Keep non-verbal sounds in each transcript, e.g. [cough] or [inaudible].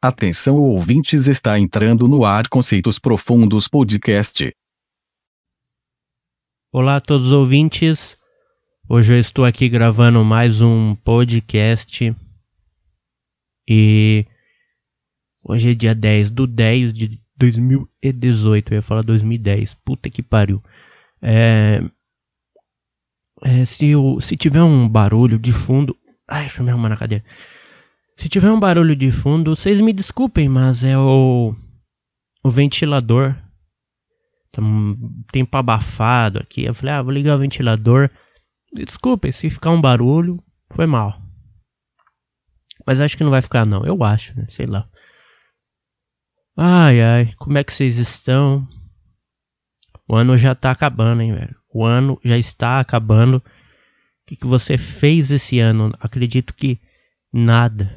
Atenção ouvintes está entrando no ar Conceitos Profundos Podcast. Olá a todos os ouvintes. Hoje eu estou aqui gravando mais um podcast. E hoje é dia 10 do 10 de 2018. Eu ia falar 2010. Puta que pariu. É, é, se, eu, se tiver um barulho de fundo. Ai, deixa eu me arrumar na cadeira. Se tiver um barulho de fundo, vocês me desculpem, mas é o, o ventilador. Tá um tempo abafado aqui. Eu falei, ah, vou ligar o ventilador. Desculpem, se ficar um barulho, foi mal. Mas acho que não vai ficar não, eu acho, né? Sei lá. Ai, ai, como é que vocês estão? O ano já tá acabando, hein, velho? O ano já está acabando. O que, que você fez esse ano? Acredito que nada.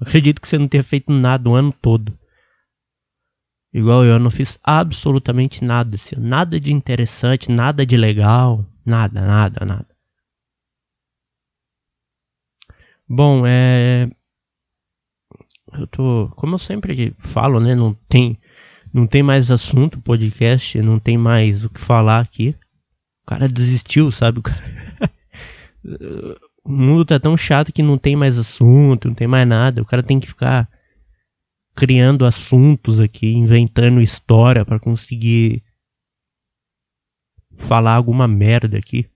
Acredito que você não tenha feito nada o ano todo. Igual eu, eu não fiz absolutamente nada. Assim, nada de interessante, nada de legal. Nada, nada, nada. Bom, é. Eu tô. Como eu sempre falo, né? Não tem, não tem mais assunto podcast, não tem mais o que falar aqui. O cara desistiu, sabe? O cara. [laughs] o mundo tá tão chato que não tem mais assunto, não tem mais nada. O cara tem que ficar criando assuntos aqui, inventando história para conseguir falar alguma merda aqui.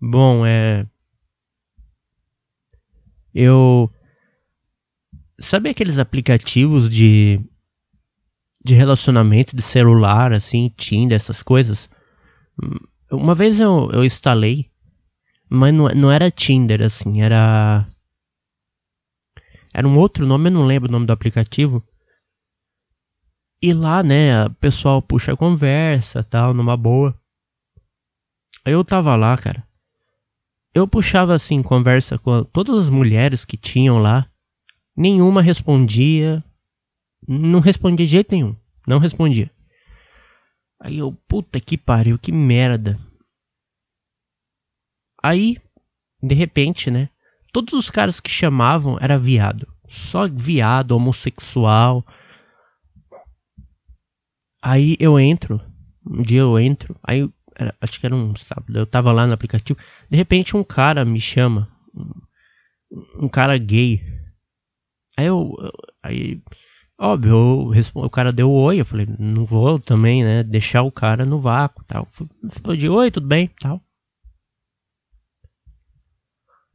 Bom, é. Eu. Sabe aqueles aplicativos de. de relacionamento de celular, assim, Tinder, essas coisas? Uma vez eu, eu instalei mas não, não era Tinder, assim, era. Era um outro nome, eu não lembro o nome do aplicativo. E lá, né, o pessoal puxa a conversa, tal, numa boa. Aí eu tava lá, cara. Eu puxava assim conversa com todas as mulheres que tinham lá. Nenhuma respondia. Não respondia de jeito nenhum. Não respondia. Aí eu, puta que pariu, que merda. Aí, de repente, né? Todos os caras que chamavam era viado. Só viado, homossexual. Aí eu entro. Um dia eu entro. Aí, era, acho que era um sábado. Eu tava lá no aplicativo. De repente um cara me chama. Um, um cara gay. Aí eu. Aí. Óbvio, eu respondo, o cara deu oi, eu falei, não vou também, né, deixar o cara no vácuo, tal. De oi, tudo bem, tal.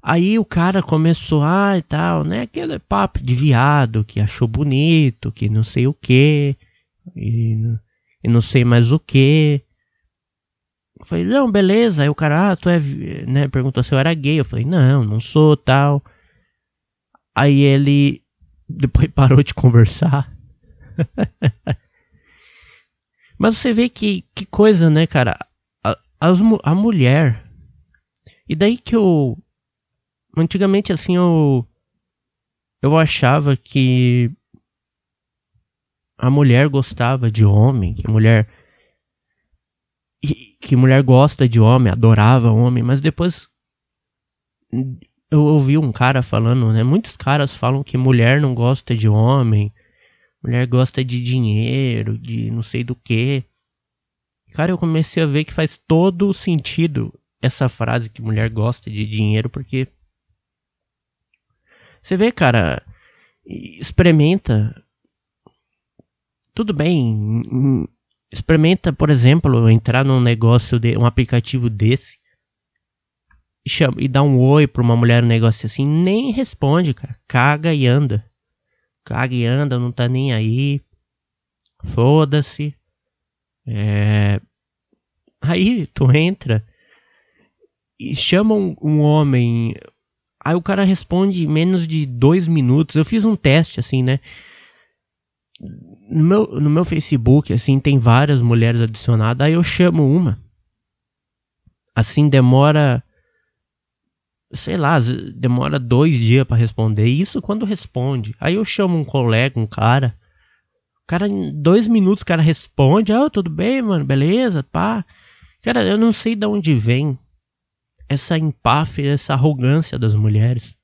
Aí o cara começou, ah, e tal, né? Aquele papo de viado que achou bonito, que não sei o que, e, e, não sei mais o que. Eu falei, não, beleza. Aí o cara, ah, tu é, né? Perguntou se eu era gay. Eu falei, não, não sou, tal. Aí ele [laughs] depois parou de conversar. [laughs] Mas você vê que, que coisa, né, cara? A, a, a mulher. E daí que eu Antigamente, assim, eu. Eu achava que. A mulher gostava de homem, que a mulher. Que mulher gosta de homem, adorava homem, mas depois. Eu ouvi um cara falando, né? Muitos caras falam que mulher não gosta de homem, mulher gosta de dinheiro, de não sei do que. Cara, eu comecei a ver que faz todo sentido essa frase que mulher gosta de dinheiro, porque você vê, cara, experimenta. Tudo bem, experimenta, por exemplo, entrar num negócio de um aplicativo desse e, chama, e dá um oi pra uma mulher um negócio assim, nem responde, cara. Caga e anda. Caga e anda, não tá nem aí. Foda-se. É... Aí tu entra e chama um, um homem Aí o cara responde em menos de dois minutos. Eu fiz um teste, assim, né? No meu, no meu Facebook, assim, tem várias mulheres adicionadas. Aí eu chamo uma. Assim, demora. Sei lá, demora dois dias para responder. Isso quando responde. Aí eu chamo um colega, um cara. O cara, em dois minutos, o cara responde. Ah, tudo bem, mano, beleza, pá. Cara, eu não sei de onde vem essa empáfia, essa arrogância das mulheres.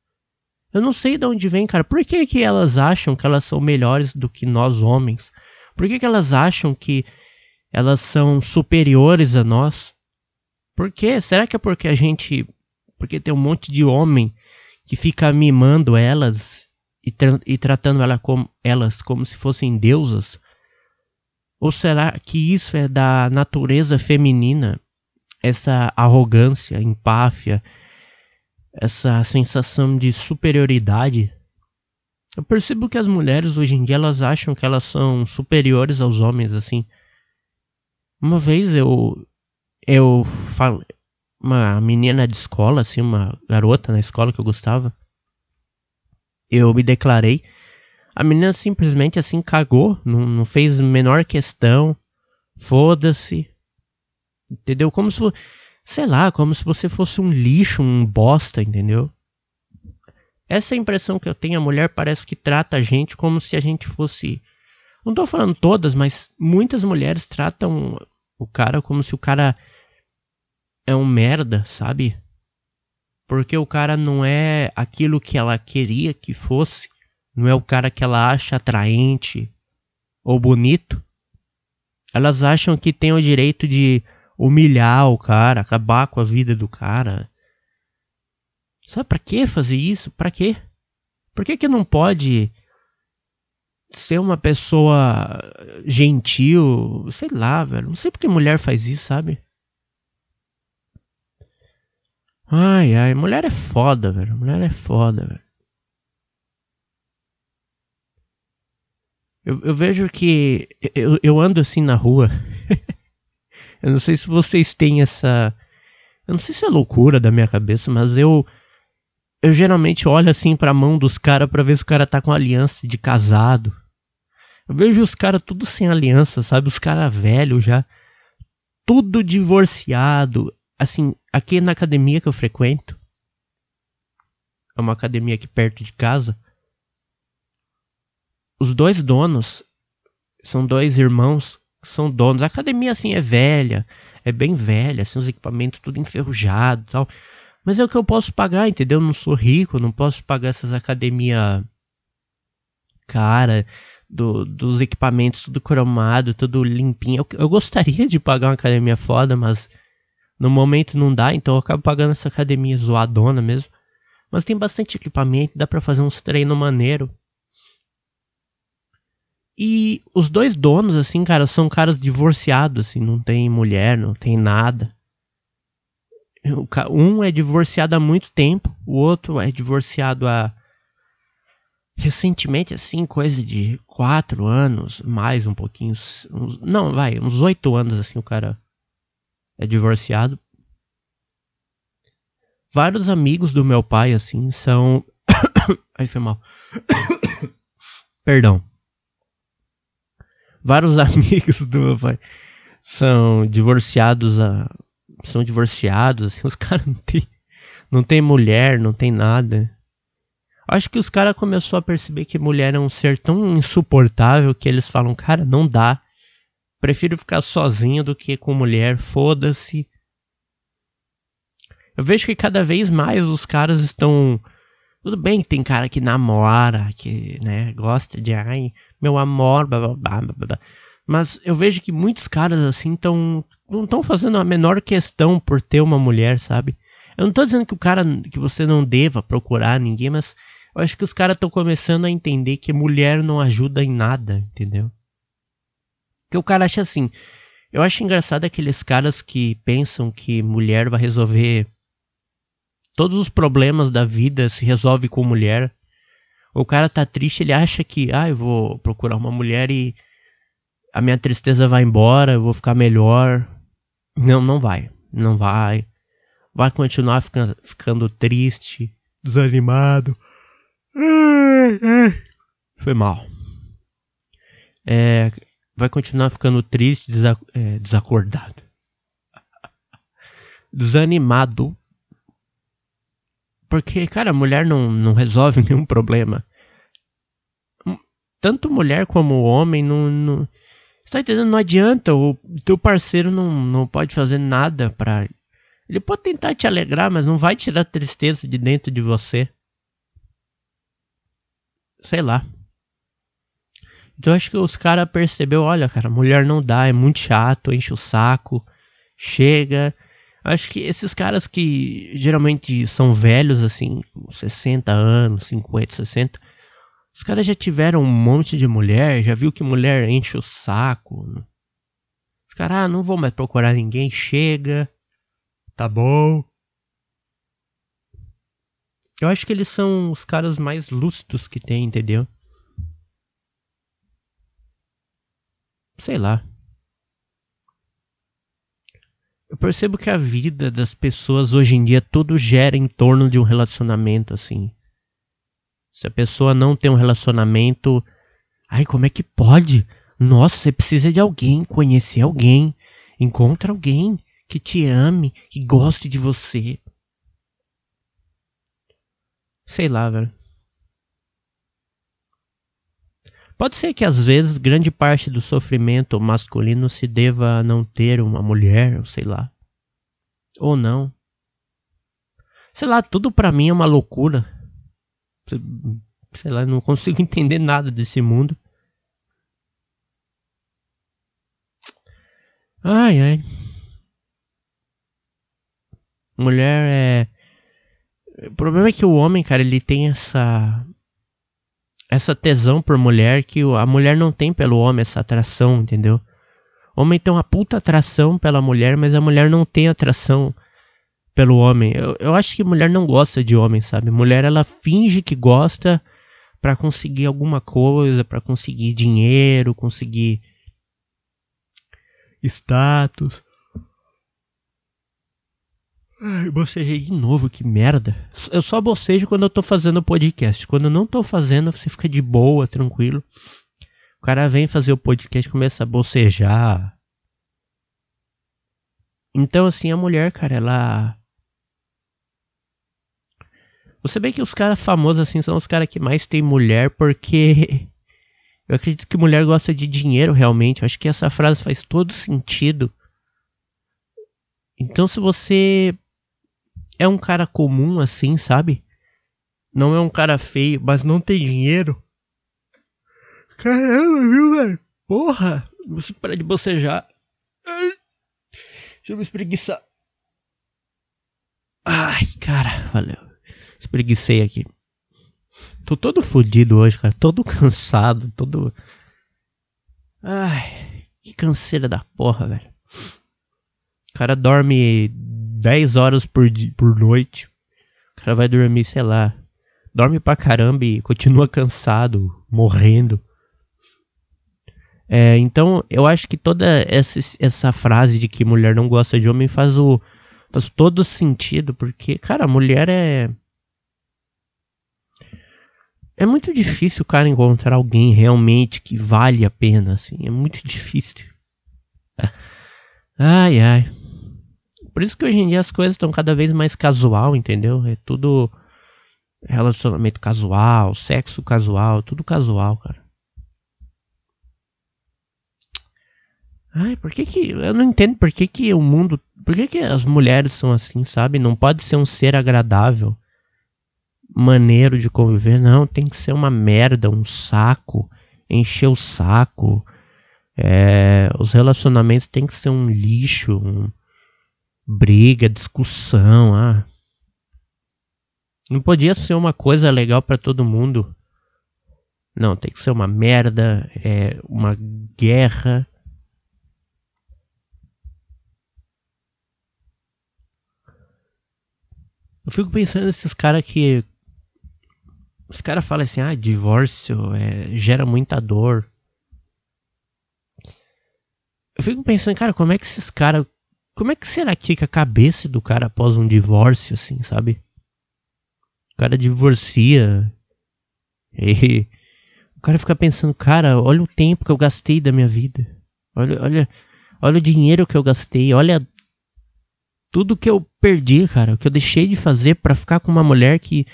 Eu não sei de onde vem, cara. Por que, que elas acham que elas são melhores do que nós homens? Por que, que elas acham que elas são superiores a nós? Por quê? Será que é porque a gente. Porque tem um monte de homem que fica mimando elas e, tra e tratando ela como, elas como se fossem deusas? Ou será que isso é da natureza feminina? Essa arrogância, empáfia, essa sensação de superioridade. Eu percebo que as mulheres hoje em dia elas acham que elas são superiores aos homens assim. Uma vez eu eu falei uma menina de escola assim, uma garota na escola que eu gostava. Eu me declarei. A menina simplesmente assim cagou, não, não fez menor questão. Foda-se. Entendeu? Como se sei lá, como se você fosse um lixo, um bosta, entendeu? Essa é a impressão que eu tenho. A mulher parece que trata a gente como se a gente fosse. Não tô falando todas, mas muitas mulheres tratam o cara como se o cara é um merda, sabe? Porque o cara não é aquilo que ela queria que fosse, não é o cara que ela acha atraente ou bonito. Elas acham que tem o direito de humilhar o cara, acabar com a vida do cara. Sabe pra que fazer isso? Pra quê? Por que que não pode ser uma pessoa gentil? Sei lá, velho. Não sei porque mulher faz isso, sabe? Ai, ai, mulher é foda, velho. Mulher é foda, velho. Eu, eu vejo que eu, eu ando assim na rua [laughs] Eu não sei se vocês têm essa. Eu não sei se é loucura da minha cabeça, mas eu. Eu geralmente olho assim pra mão dos caras pra ver se o cara tá com aliança de casado. Eu vejo os caras tudo sem aliança, sabe? Os caras velhos já. Tudo divorciado. Assim, aqui na academia que eu frequento. É uma academia aqui perto de casa. Os dois donos são dois irmãos são donos. A academia, assim, é velha, é bem velha, assim, os equipamentos tudo enferrujado tal. Mas é o que eu posso pagar, entendeu? Eu não sou rico, não posso pagar essas academia cara, do, dos equipamentos tudo cromado, tudo limpinho. Eu, eu, gostaria de pagar uma academia foda, mas no momento não dá, então eu acabo pagando essa academia zoadona mesmo. Mas tem bastante equipamento, dá pra fazer uns treinos maneiro. E os dois donos, assim, cara, são caras divorciados, assim, não tem mulher, não tem nada. Um é divorciado há muito tempo, o outro é divorciado há recentemente, assim, coisa de quatro anos, mais um pouquinho, uns, não, vai, uns oito anos, assim, o cara é divorciado. Vários amigos do meu pai, assim, são. [coughs] Aí foi mal. [coughs] Perdão vários [laughs] amigos do meu pai são divorciados, a, são divorciados, assim, os [laughs] caras não tem, não tem mulher, não tem nada. Acho que os caras começou a perceber que mulher é um ser tão insuportável que eles falam, cara, não dá. Prefiro ficar sozinho do que com mulher, foda-se. Eu vejo que cada vez mais os caras estão. Tudo bem que tem cara que namora, que né, gosta de. Ai, meu amor, blá, blá, blá, blá, Mas eu vejo que muitos caras assim estão não estão fazendo a menor questão por ter uma mulher, sabe? Eu não estou dizendo que o cara que você não deva procurar ninguém, mas eu acho que os caras estão começando a entender que mulher não ajuda em nada, entendeu? Que o cara acha assim. Eu acho engraçado aqueles caras que pensam que mulher vai resolver todos os problemas da vida se resolve com mulher. O cara tá triste, ele acha que, ah, eu vou procurar uma mulher e a minha tristeza vai embora, eu vou ficar melhor. Não, não vai. Não vai. Vai continuar ficando, ficando triste, desanimado. Foi mal. É, vai continuar ficando triste, desac é, desacordado. [laughs] Desanimado porque, cara, mulher não, não resolve [laughs] nenhum problema. Tanto mulher como homem não. não você tá entendendo? Não adianta. O teu parceiro não, não pode fazer nada pra. Ele pode tentar te alegrar, mas não vai tirar tristeza de dentro de você. sei lá. Então acho que os caras percebeu, olha, cara, mulher não dá, é muito chato, enche o saco, chega. Acho que esses caras que geralmente são velhos assim, 60 anos, 50, 60, os caras já tiveram um monte de mulher, já viu que mulher enche o saco. Os caras, ah, não vou mais procurar ninguém, chega. Tá bom. Eu acho que eles são os caras mais lúcidos que tem, entendeu? Sei lá. Eu percebo que a vida das pessoas hoje em dia tudo gera em torno de um relacionamento assim. Se a pessoa não tem um relacionamento, ai, como é que pode? Nossa, você precisa de alguém, conhecer alguém, encontra alguém que te ame, que goste de você. Sei lá, velho. Pode ser que às vezes grande parte do sofrimento masculino se deva a não ter uma mulher, ou sei lá. Ou não. Sei lá, tudo para mim é uma loucura. Sei lá, não consigo [laughs] entender nada desse mundo. Ai, ai. Mulher é o problema é que o homem, cara, ele tem essa essa tesão por mulher que a mulher não tem pelo homem essa atração, entendeu? O homem tem uma puta atração pela mulher, mas a mulher não tem atração pelo homem. Eu, eu acho que mulher não gosta de homem, sabe? Mulher ela finge que gosta para conseguir alguma coisa, para conseguir dinheiro, conseguir status. Ai, bocejei de novo, que merda. Eu só bocejo quando eu tô fazendo o podcast. Quando eu não tô fazendo, você fica de boa, tranquilo. O cara vem fazer o podcast e começa a bocejar. Então, assim, a mulher, cara, ela. Você vê que os caras famosos, assim, são os caras que mais tem mulher porque. [laughs] Eu acredito que mulher gosta de dinheiro realmente. Eu acho que essa frase faz todo sentido. Então, se você é um cara comum assim, sabe? Não é um cara feio, mas não tem dinheiro. Caramba, viu, velho? Porra! Você para de bocejar. Deixa eu me espreguiçar. Ai, cara, valeu. Espreguicei aqui. Tô todo fodido hoje, cara. Todo [laughs] cansado, todo. Ai, que canseira da porra, velho. O cara dorme 10 horas por, por noite. O cara vai dormir, sei lá. Dorme pra caramba e continua cansado, morrendo. É, então, eu acho que toda essa, essa frase de que mulher não gosta de homem faz, o, faz todo sentido, porque, cara, mulher é. É muito difícil cara encontrar alguém realmente que vale a pena, assim. É muito difícil. Ai, ai. Por isso que hoje em dia as coisas estão cada vez mais casual, entendeu? É tudo relacionamento casual, sexo casual, tudo casual, cara. Ai, por que que. Eu não entendo por que que o mundo. Por que que as mulheres são assim, sabe? Não pode ser um ser agradável, maneiro de conviver, não. Tem que ser uma merda, um saco, encher o saco. É, os relacionamentos tem que ser um lixo, um, briga, discussão, ah. Não podia ser uma coisa legal para todo mundo. Não, tem que ser uma merda, é uma guerra. Eu fico pensando nesses caras que. Os caras falam assim, ah, divórcio é, gera muita dor. Eu fico pensando, cara, como é que esses caras como é que será que fica a cabeça do cara após um divórcio, assim, sabe? O cara divorcia. E o cara fica pensando, cara, olha o tempo que eu gastei da minha vida. Olha, olha, olha o dinheiro que eu gastei, olha tudo que eu perdi, cara, o que eu deixei de fazer para ficar com uma mulher que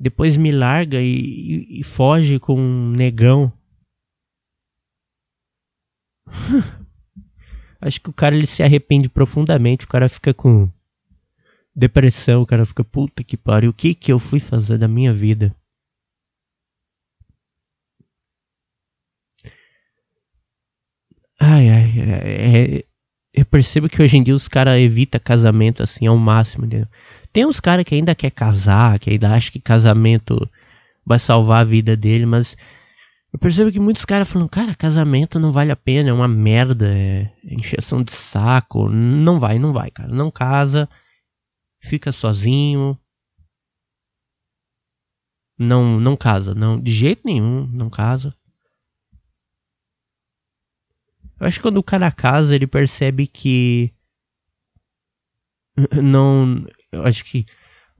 depois me larga e, e, e foge com um negão. [laughs] acho que o cara ele se arrepende profundamente, o cara fica com depressão, o cara fica puta que pariu, o que que eu fui fazer da minha vida? Ai, ai, é, é eu percebo que hoje em dia os caras evita casamento assim ao máximo, entendeu? Tem uns caras que ainda quer casar, que ainda acha que casamento vai salvar a vida dele, mas eu percebo que muitos caras falam, cara, casamento não vale a pena, é uma merda, é encheção de saco. Não vai, não vai, cara. Não casa, fica sozinho. Não, não casa, não, de jeito nenhum, não casa. Eu acho que quando o cara casa, ele percebe que [laughs] não, eu acho que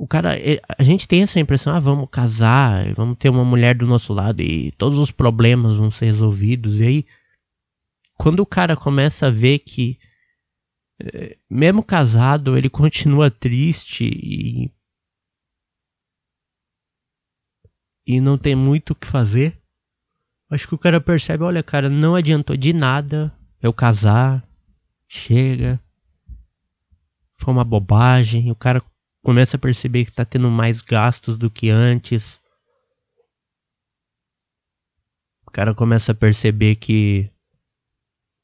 o cara, a gente tem essa impressão, ah, vamos casar, vamos ter uma mulher do nosso lado e todos os problemas vão ser resolvidos. E aí, quando o cara começa a ver que, eh, mesmo casado, ele continua triste e, e não tem muito o que fazer, acho que o cara percebe, olha, cara, não adiantou de nada eu casar, chega, foi uma bobagem, o cara começa a perceber que está tendo mais gastos do que antes. O cara começa a perceber que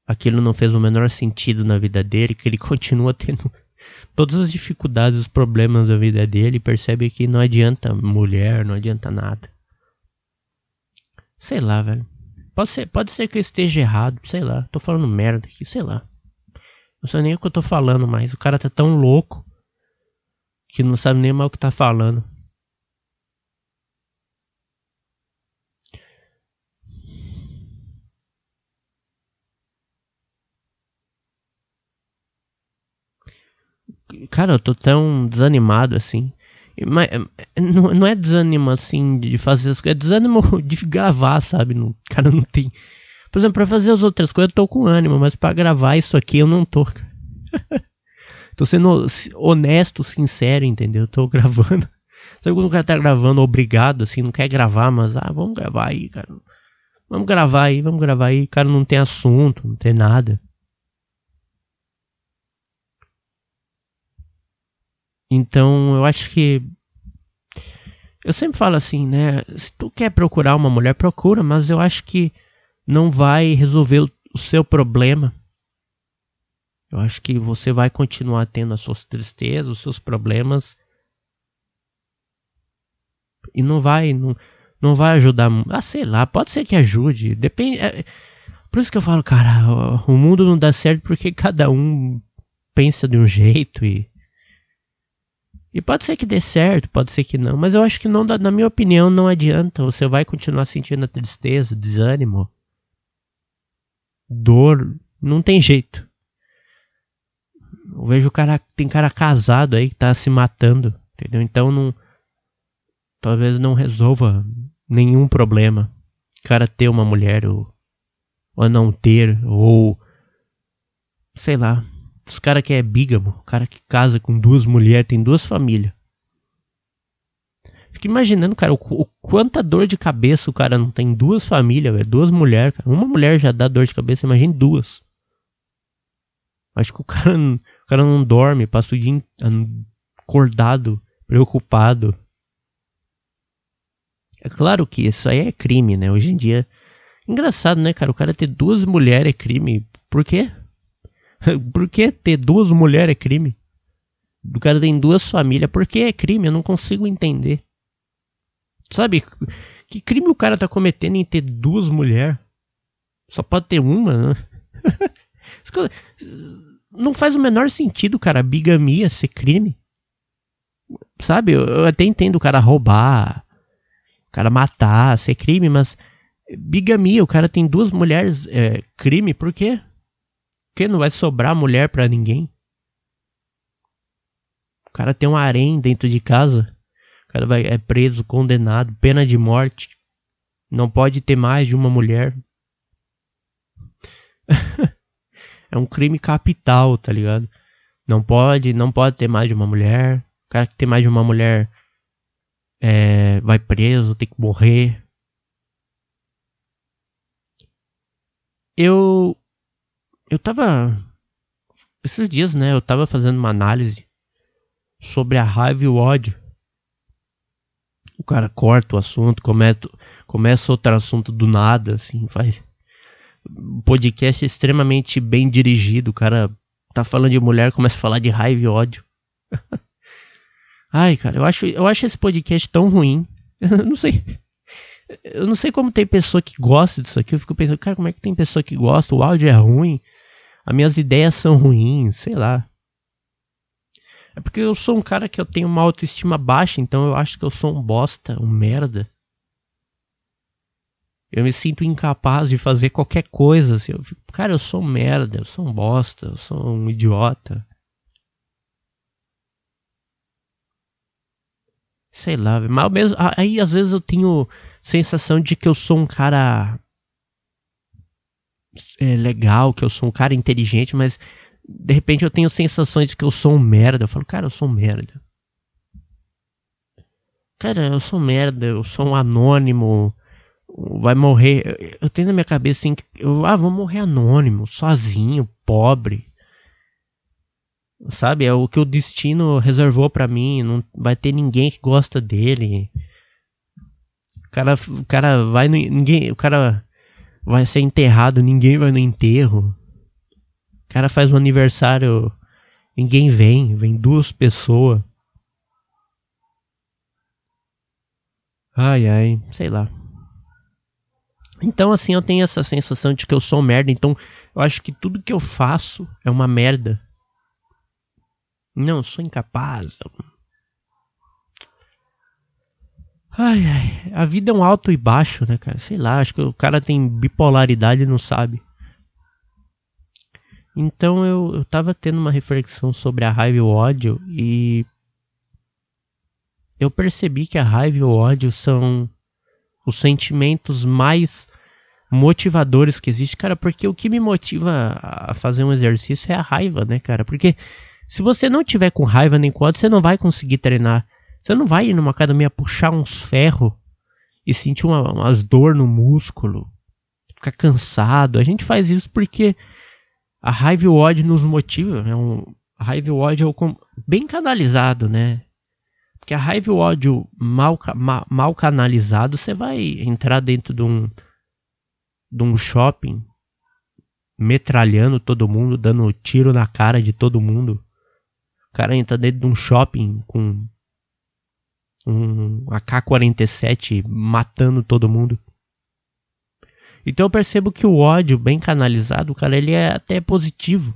aquilo não fez o menor sentido na vida dele, que ele [laughs] continua tendo todas as dificuldades, os problemas da vida dele, percebe que não adianta mulher, não adianta nada. Sei lá, velho. Pode ser, pode ser que eu esteja errado, sei lá. Tô falando merda aqui, sei lá. Não sei nem o que eu tô falando mais. O cara tá tão louco que não sabe nem mais o que tá falando. Cara, eu tô tão desanimado assim. Mas não, não é desânimo assim de fazer as coisas, é desânimo [laughs] de gravar, sabe? O cara não tem. Por exemplo, pra fazer as outras coisas eu tô com ânimo, mas para gravar isso aqui eu não tô. [laughs] Tô sendo honesto, sincero, entendeu? Tô gravando. [laughs] Sabe quando o cara tá gravando obrigado, assim, não quer gravar, mas ah, vamos gravar aí, cara. Vamos gravar aí, vamos gravar aí. O cara não tem assunto, não tem nada. Então, eu acho que. Eu sempre falo assim, né? Se tu quer procurar uma mulher, procura, mas eu acho que não vai resolver o seu problema eu acho que você vai continuar tendo as suas tristezas, os seus problemas. E não vai, não, não vai ajudar. Ah, sei lá, pode ser que ajude. Depende. É, por isso que eu falo, cara, o mundo não dá certo porque cada um pensa de um jeito e. E pode ser que dê certo, pode ser que não, mas eu acho que não, na minha opinião, não adianta. Você vai continuar sentindo a tristeza, desânimo, dor, não tem jeito. Eu vejo cara, tem cara casado aí que tá se matando, entendeu? Então não, talvez não resolva nenhum problema. O cara ter uma mulher ou, ou não ter, ou sei lá. Os cara que é bígamo, o cara que casa com duas mulheres, tem duas famílias. Fica imaginando, cara, o, o, quanta dor de cabeça o cara não tem. Duas famílias, velho, duas mulheres. Uma mulher já dá dor de cabeça, imagine duas. Acho que o cara, o cara não dorme, passa o dia acordado, preocupado. É claro que isso aí é crime, né? Hoje em dia. Engraçado, né, cara? O cara ter duas mulheres é crime. Por quê? [laughs] Por que ter duas mulheres é crime? O cara tem duas famílias. Por que é crime? Eu não consigo entender. Sabe? Que crime o cara tá cometendo em ter duas mulheres? Só pode ter uma, né? [laughs] não faz o menor sentido, cara, bigamia ser crime. Sabe, eu, eu até entendo o cara roubar, o cara matar, ser crime, mas bigamia, o cara tem duas mulheres, é, crime, por quê? Porque não vai sobrar mulher para ninguém. O cara tem um harém dentro de casa, o cara vai, é preso, condenado, pena de morte. Não pode ter mais de uma mulher. [laughs] é um crime capital, tá ligado? Não pode, não pode ter mais de uma mulher. O cara que tem mais de uma mulher é, vai preso, tem que morrer. Eu eu tava esses dias, né? Eu tava fazendo uma análise sobre a raiva e o ódio. O cara corta o assunto, começa, começa outro assunto do nada, assim, faz podcast extremamente bem dirigido. O cara tá falando de mulher, começa a falar de raiva e ódio. [laughs] Ai, cara, eu acho, eu acho esse podcast tão ruim. [laughs] Eu não sei. Eu não sei como tem pessoa que gosta disso aqui. Eu fico pensando, cara, como é que tem pessoa que gosta? O áudio é ruim. As minhas ideias são ruins, sei lá. É porque eu sou um cara que eu tenho uma autoestima baixa, então eu acho que eu sou um bosta, um merda. Eu me sinto incapaz de fazer qualquer coisa. Assim. Eu fico, cara, eu sou merda, eu sou um bosta, eu sou um idiota. Sei lá, mas mesmo, aí às vezes eu tenho sensação de que eu sou um cara é, legal, que eu sou um cara inteligente, mas de repente eu tenho sensações de que eu sou um merda. Eu falo, cara, eu sou um merda. Cara, eu sou um merda, eu sou um anônimo. Vai morrer. Eu tenho na minha cabeça assim, eu, ah, vou morrer anônimo, sozinho, pobre. Sabe? É o que o destino reservou para mim. Não vai ter ninguém que gosta dele. O cara, o cara vai ninguém, o cara vai ser enterrado, ninguém vai no enterro. O cara faz um aniversário, ninguém vem, vem duas pessoas. Ai ai, sei lá. Então assim, eu tenho essa sensação de que eu sou merda, então eu acho que tudo que eu faço é uma merda. Não, eu sou incapaz. Ai, ai, a vida é um alto e baixo, né, cara? Sei lá, acho que o cara tem bipolaridade e não sabe. Então eu, eu tava tendo uma reflexão sobre a raiva e o ódio e eu percebi que a raiva e o ódio são os sentimentos mais motivadores que existe, cara, porque o que me motiva a fazer um exercício é a raiva, né, cara? Porque se você não tiver com raiva nem ódio, você não vai conseguir treinar. Você não vai ir numa academia puxar uns ferros e sentir uma, umas dor no músculo, ficar cansado. A gente faz isso porque a raiva e o ódio nos motiva. É um, a raiva e o ódio é o, bem canalizado, né? Porque a raiva e o ódio mal, mal, mal canalizado, você vai entrar dentro de um, de um shopping metralhando todo mundo, dando tiro na cara de todo mundo. O cara entra dentro de um shopping com um AK-47 matando todo mundo. Então eu percebo que o ódio bem canalizado, cara, ele é até positivo.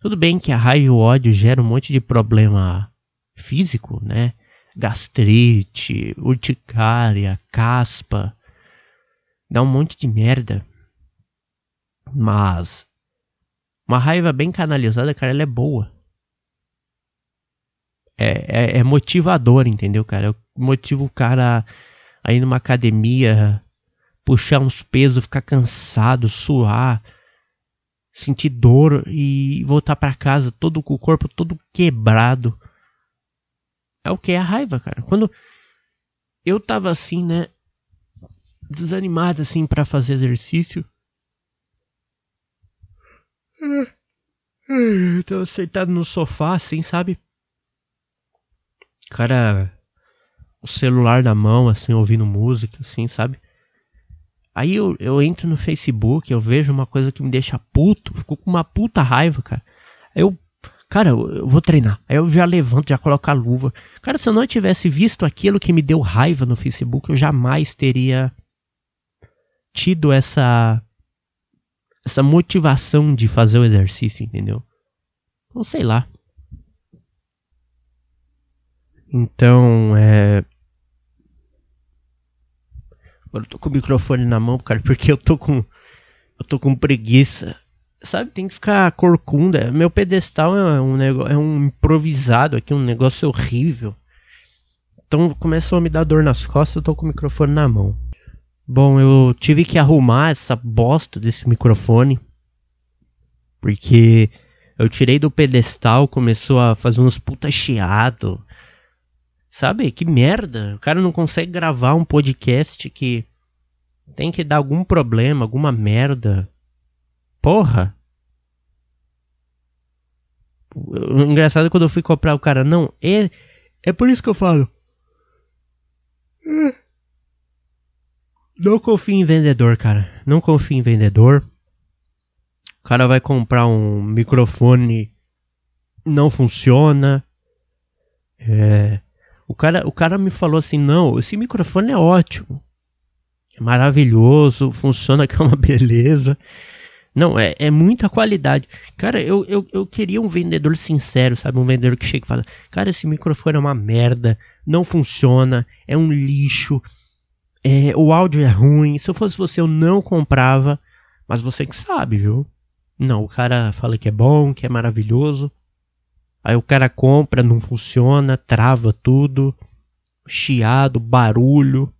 Tudo bem que a raiva e o ódio geram um monte de problema físico, né? Gastrite, urticária, caspa. Dá um monte de merda. Mas uma raiva bem canalizada, cara, ela é boa. É, é, é motivador, entendeu, cara? Eu motivo o cara a ir numa academia, puxar uns pesos, ficar cansado, suar, sentir dor e voltar para casa todo com o corpo todo quebrado. É o que é a raiva, cara. Quando eu tava assim, né, desanimado assim para fazer exercício, eu tava sentado no sofá assim, sabe? Cara, o celular na mão assim, ouvindo música assim, sabe? Aí eu, eu entro no Facebook, eu vejo uma coisa que me deixa puto, fico com uma puta raiva, cara. Eu, cara, eu, vou treinar. Aí eu já levanto, já coloco a luva. Cara, se eu não tivesse visto aquilo que me deu raiva no Facebook, eu jamais teria tido essa essa motivação de fazer o exercício, entendeu? Não sei lá. Então, é Agora eu tô com o microfone na mão, cara, [laughs] porque eu tô com. Eu tô com preguiça. Sabe, tem que ficar corcunda. Meu pedestal é um. É um improvisado aqui, um negócio horrível. Então começou a me dar dor nas costas, eu tô com o microfone na mão. Bom, eu tive que arrumar essa bosta desse microfone. Porque eu tirei do pedestal, começou a fazer uns puta chiado. Sabe? Que merda. O cara não consegue gravar um podcast que tem que dar algum problema, alguma merda. Porra. O engraçado é quando eu fui comprar o cara, não, é, é por isso que eu falo. Não confio em vendedor, cara. Não confio em vendedor. O cara vai comprar um microfone, não funciona. É, o cara, o cara me falou assim: não, esse microfone é ótimo, é maravilhoso, funciona [laughs] que é uma beleza. Não, é, é muita qualidade. Cara, eu, eu, eu queria um vendedor sincero, sabe? Um vendedor que chega e fala: Cara, esse microfone é uma merda, não funciona, é um lixo, é, o áudio é ruim. Se eu fosse você, eu não comprava, mas você que sabe, viu? Não, o cara fala que é bom, que é maravilhoso. Aí o cara compra, não funciona, trava tudo, chiado, barulho.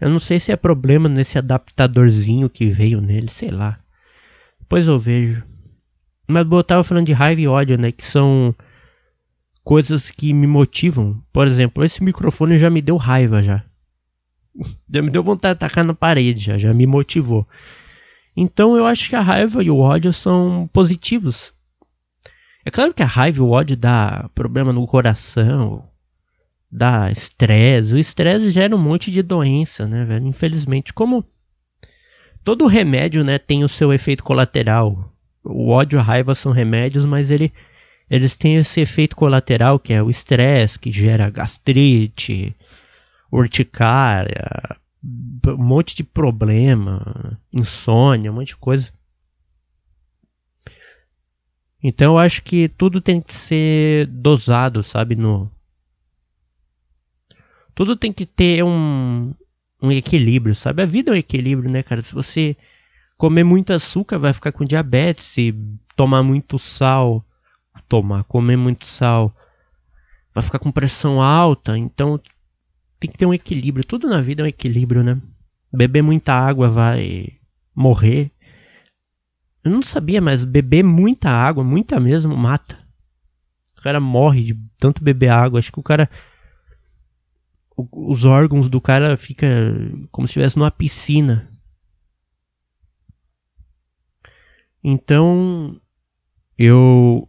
Eu não sei se é problema nesse adaptadorzinho que veio nele, sei lá. Depois eu vejo. Mas eu tava falando de raiva e ódio, né? Que são coisas que me motivam. Por exemplo, esse microfone já me deu raiva já. Já me deu vontade de tacar na parede, já, já me motivou. Então eu acho que a raiva e o ódio são positivos. É claro que a raiva e o ódio dá problema no coração, dá estresse. O estresse gera um monte de doença, né, velho? Infelizmente, como todo remédio, né, tem o seu efeito colateral. O ódio e a raiva são remédios, mas ele, eles têm esse efeito colateral que é o estresse, que gera gastrite, urticária, um monte de problema, insônia, um monte de coisa. Então eu acho que tudo tem que ser dosado, sabe, no tudo tem que ter um, um equilíbrio, sabe? A vida é um equilíbrio, né, cara? Se você comer muito açúcar, vai ficar com diabetes. Se tomar muito sal, tomar, comer muito sal, vai ficar com pressão alta. Então tem que ter um equilíbrio. Tudo na vida é um equilíbrio, né? Beber muita água vai morrer. Eu não sabia, mas beber muita água, muita mesmo, mata. O cara morre de tanto beber água. Acho que o cara. Os órgãos do cara fica como se estivesse numa piscina. Então, eu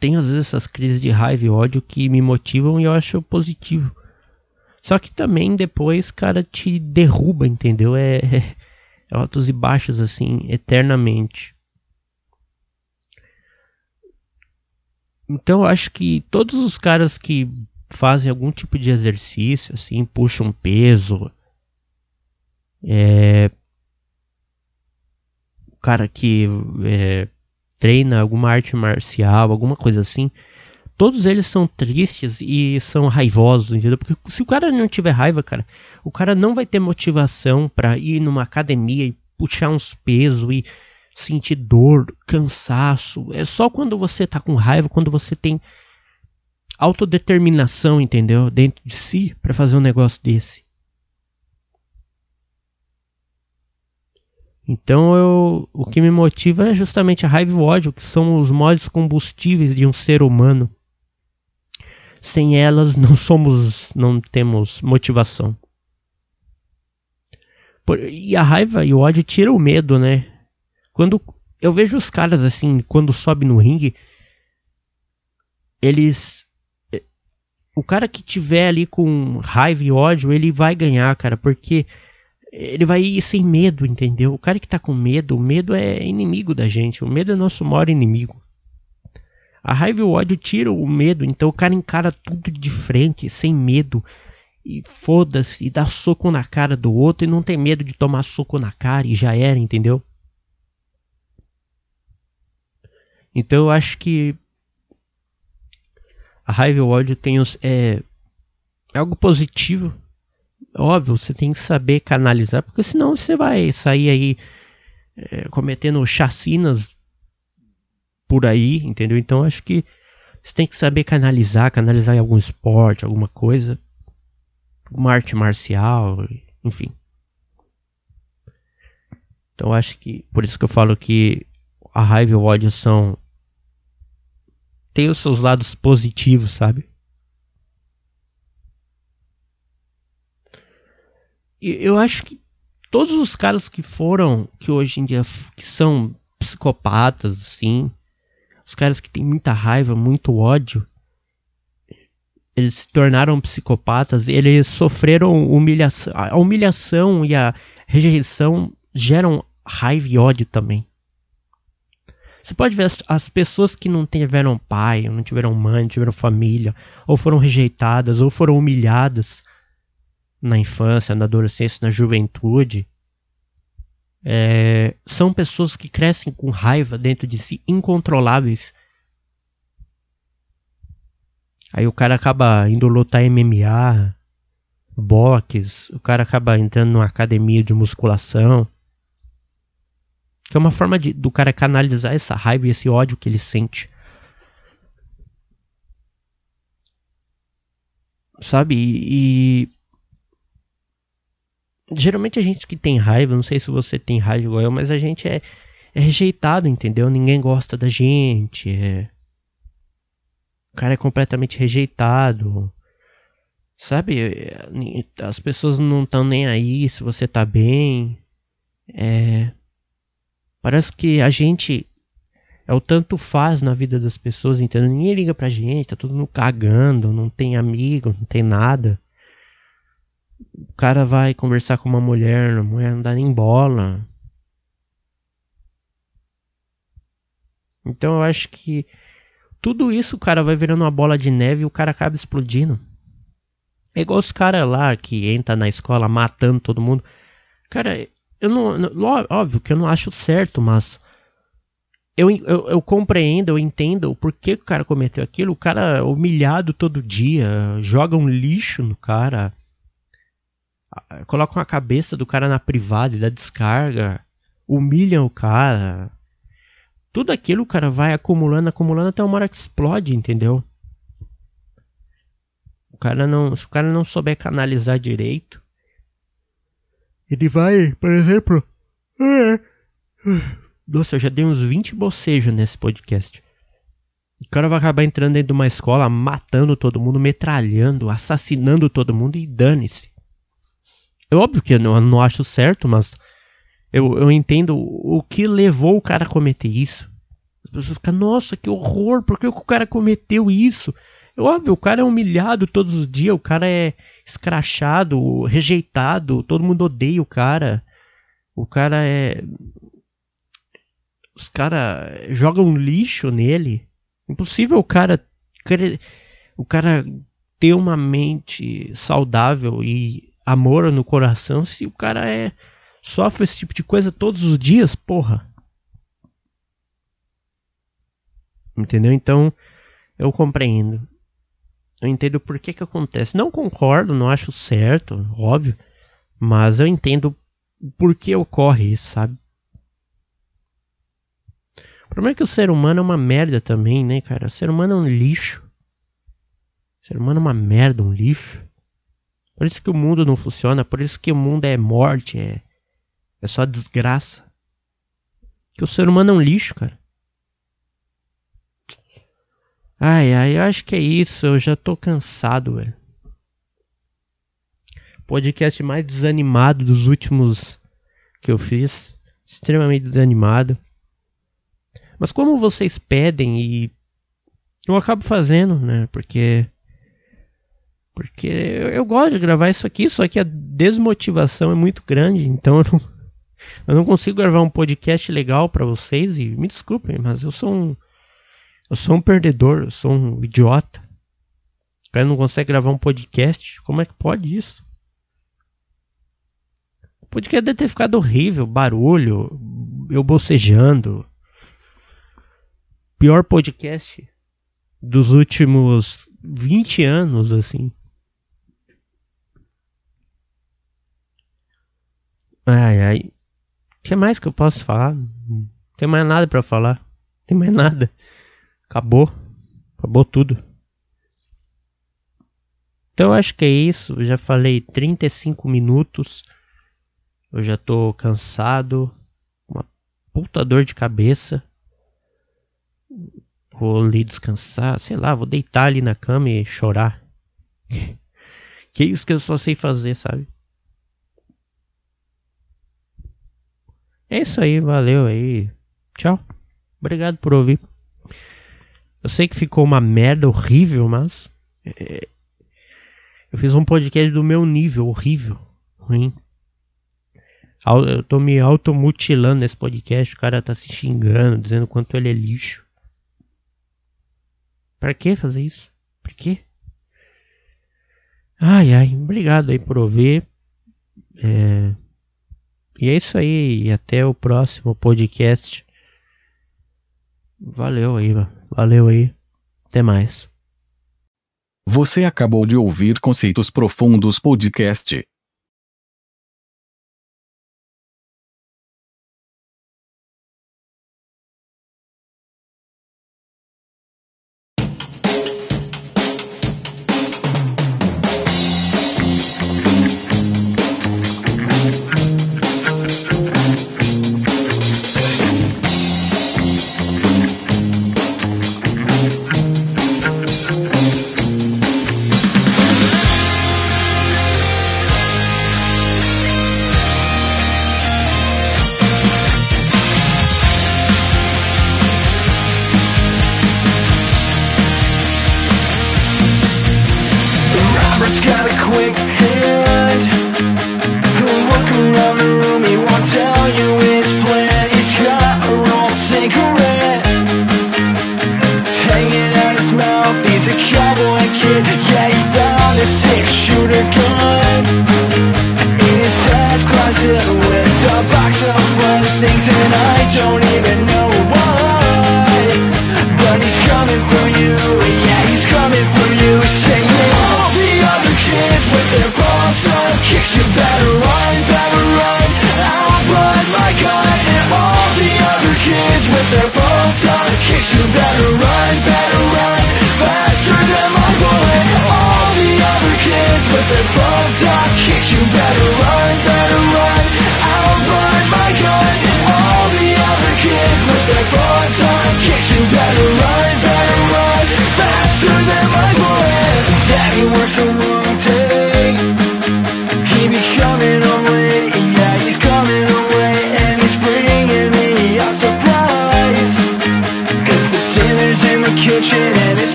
tenho às vezes essas crises de raiva e ódio que me motivam e eu acho positivo. Só que também depois, cara, te derruba, entendeu? É, é, é altos e baixos, assim, eternamente. Então eu acho que todos os caras que fazem algum tipo de exercício, assim, puxam peso, é, o cara que é, treina alguma arte marcial, alguma coisa assim, todos eles são tristes e são raivosos, entendeu? Porque se o cara não tiver raiva, cara, o cara não vai ter motivação para ir numa academia e puxar uns pesos e sentir dor, cansaço. É só quando você tá com raiva, quando você tem autodeterminação, entendeu? Dentro de si para fazer um negócio desse. Então eu, o que me motiva é justamente a raiva e o ódio, que são os modos combustíveis de um ser humano sem elas não somos, não temos motivação. Por, e a raiva e o ódio tiram o medo, né? Quando eu vejo os caras assim, quando sobe no ringue, eles o cara que tiver ali com raiva e ódio, ele vai ganhar, cara, porque ele vai ir sem medo, entendeu? O cara que tá com medo, o medo é inimigo da gente, o medo é nosso maior inimigo. A raiva e o ódio tiram o medo, então o cara encara tudo de frente, sem medo. E foda-se, e dá soco na cara do outro e não tem medo de tomar soco na cara e já era, entendeu? Então eu acho que a raiva e o ódio tem os, é, é algo positivo. Óbvio, você tem que saber canalizar, porque senão você vai sair aí é, cometendo chacinas por aí, entendeu? Então acho que você tem que saber canalizar, canalizar em algum esporte, alguma coisa, alguma arte marcial, enfim. Então acho que por isso que eu falo que a raiva e o ódio são tem os seus lados positivos, sabe? Eu acho que todos os caras que foram, que hoje em dia que são psicopatas, assim, os caras que têm muita raiva, muito ódio, eles se tornaram psicopatas, eles sofreram humilhação. A humilhação e a rejeição geram raiva e ódio também. Você pode ver as, as, pessoas que não tiveram pai, não tiveram mãe, não tiveram família, ou foram rejeitadas, ou foram humilhadas na infância, na adolescência, na juventude. É, são pessoas que crescem com raiva dentro de si, incontroláveis. Aí o cara acaba indo lutar MMA, boxe, o cara acaba entrando numa academia de musculação. Que é uma forma de, do cara canalizar essa raiva e esse ódio que ele sente. Sabe? E, e. Geralmente a gente que tem raiva, não sei se você tem raiva igual eu, mas a gente é, é rejeitado, entendeu? Ninguém gosta da gente. É... O cara é completamente rejeitado. Sabe? As pessoas não estão nem aí se você tá bem. É. Parece que a gente é o tanto faz na vida das pessoas, entendeu? Ninguém liga pra gente, tá todo mundo cagando, não tem amigo, não tem nada. O cara vai conversar com uma mulher, a mulher não dá nem bola. Então eu acho que tudo isso o cara vai virando uma bola de neve e o cara acaba explodindo. É igual os caras lá que entra na escola matando todo mundo. Cara, eu não, óbvio que eu não acho certo, mas eu, eu, eu, compreendo, eu entendo o porquê que o cara cometeu aquilo. O cara é humilhado todo dia, joga um lixo no cara, coloca uma cabeça do cara na privada e dá descarga, humilham o cara. Tudo aquilo o cara vai acumulando, acumulando até uma hora que explode, entendeu? O cara não, se o cara não souber canalizar direito, ele vai, por exemplo. É, nossa, eu já dei uns 20 bocejos nesse podcast. O cara vai acabar entrando dentro de uma escola, matando todo mundo, metralhando, assassinando todo mundo e dane-se. É óbvio que eu não, não acho certo, mas eu, eu entendo o que levou o cara a cometer isso. As pessoas ficam, nossa, que horror, por que o cara cometeu isso? Óbvio, o cara é humilhado todos os dias, o cara é escrachado, rejeitado, todo mundo odeia o cara. O cara é. Os caras jogam lixo nele. Impossível o cara. O cara ter uma mente saudável e amor no coração se o cara é. Sofre esse tipo de coisa todos os dias, porra. Entendeu? Então, eu compreendo. Eu entendo por que que acontece. Não concordo, não acho certo, óbvio. Mas eu entendo por que ocorre isso, sabe? O problema é que o ser humano é uma merda também, né, cara? O ser humano é um lixo. O ser humano é uma merda, um lixo. Por isso que o mundo não funciona, por isso que o mundo é morte, é, é só desgraça. Que o ser humano é um lixo, cara. Ai, ai, eu acho que é isso. Eu já tô cansado, velho. Podcast mais desanimado dos últimos que eu fiz. Extremamente desanimado. Mas como vocês pedem e eu acabo fazendo, né? Porque porque eu, eu, gosto de gravar isso aqui, só que a desmotivação é muito grande, então [laughs] eu não, eu não consigo gravar um podcast legal para vocês e me desculpem, mas eu sou um eu sou um perdedor, eu sou um idiota. O cara não consegue gravar um podcast. Como é que pode isso? O podcast deve ter ficado horrível, barulho, eu bocejando. Pior podcast dos últimos 20 anos, assim. Ai, ai. O que mais que eu posso falar? Não tem mais nada para falar. Não tem mais nada. Acabou. Acabou tudo. Então acho que é isso. Eu já falei 35 minutos. Eu já tô cansado. Uma puta dor de cabeça. Vou ali descansar. Sei lá, vou deitar ali na cama e chorar. [laughs] que é isso que eu só sei fazer, sabe? É isso aí, valeu aí. Tchau. Obrigado por ouvir. Eu sei que ficou uma merda horrível, mas. É, eu fiz um podcast do meu nível, horrível, ruim. Eu tô me automutilando nesse podcast, o cara tá se xingando, dizendo quanto ele é lixo. Pra que fazer isso? Pra quê? Ai, ai, obrigado aí por ouvir. É... E é isso aí, e até o próximo podcast. Valeu aí, valeu aí. Até mais. Você acabou de ouvir Conceitos Profundos Podcast.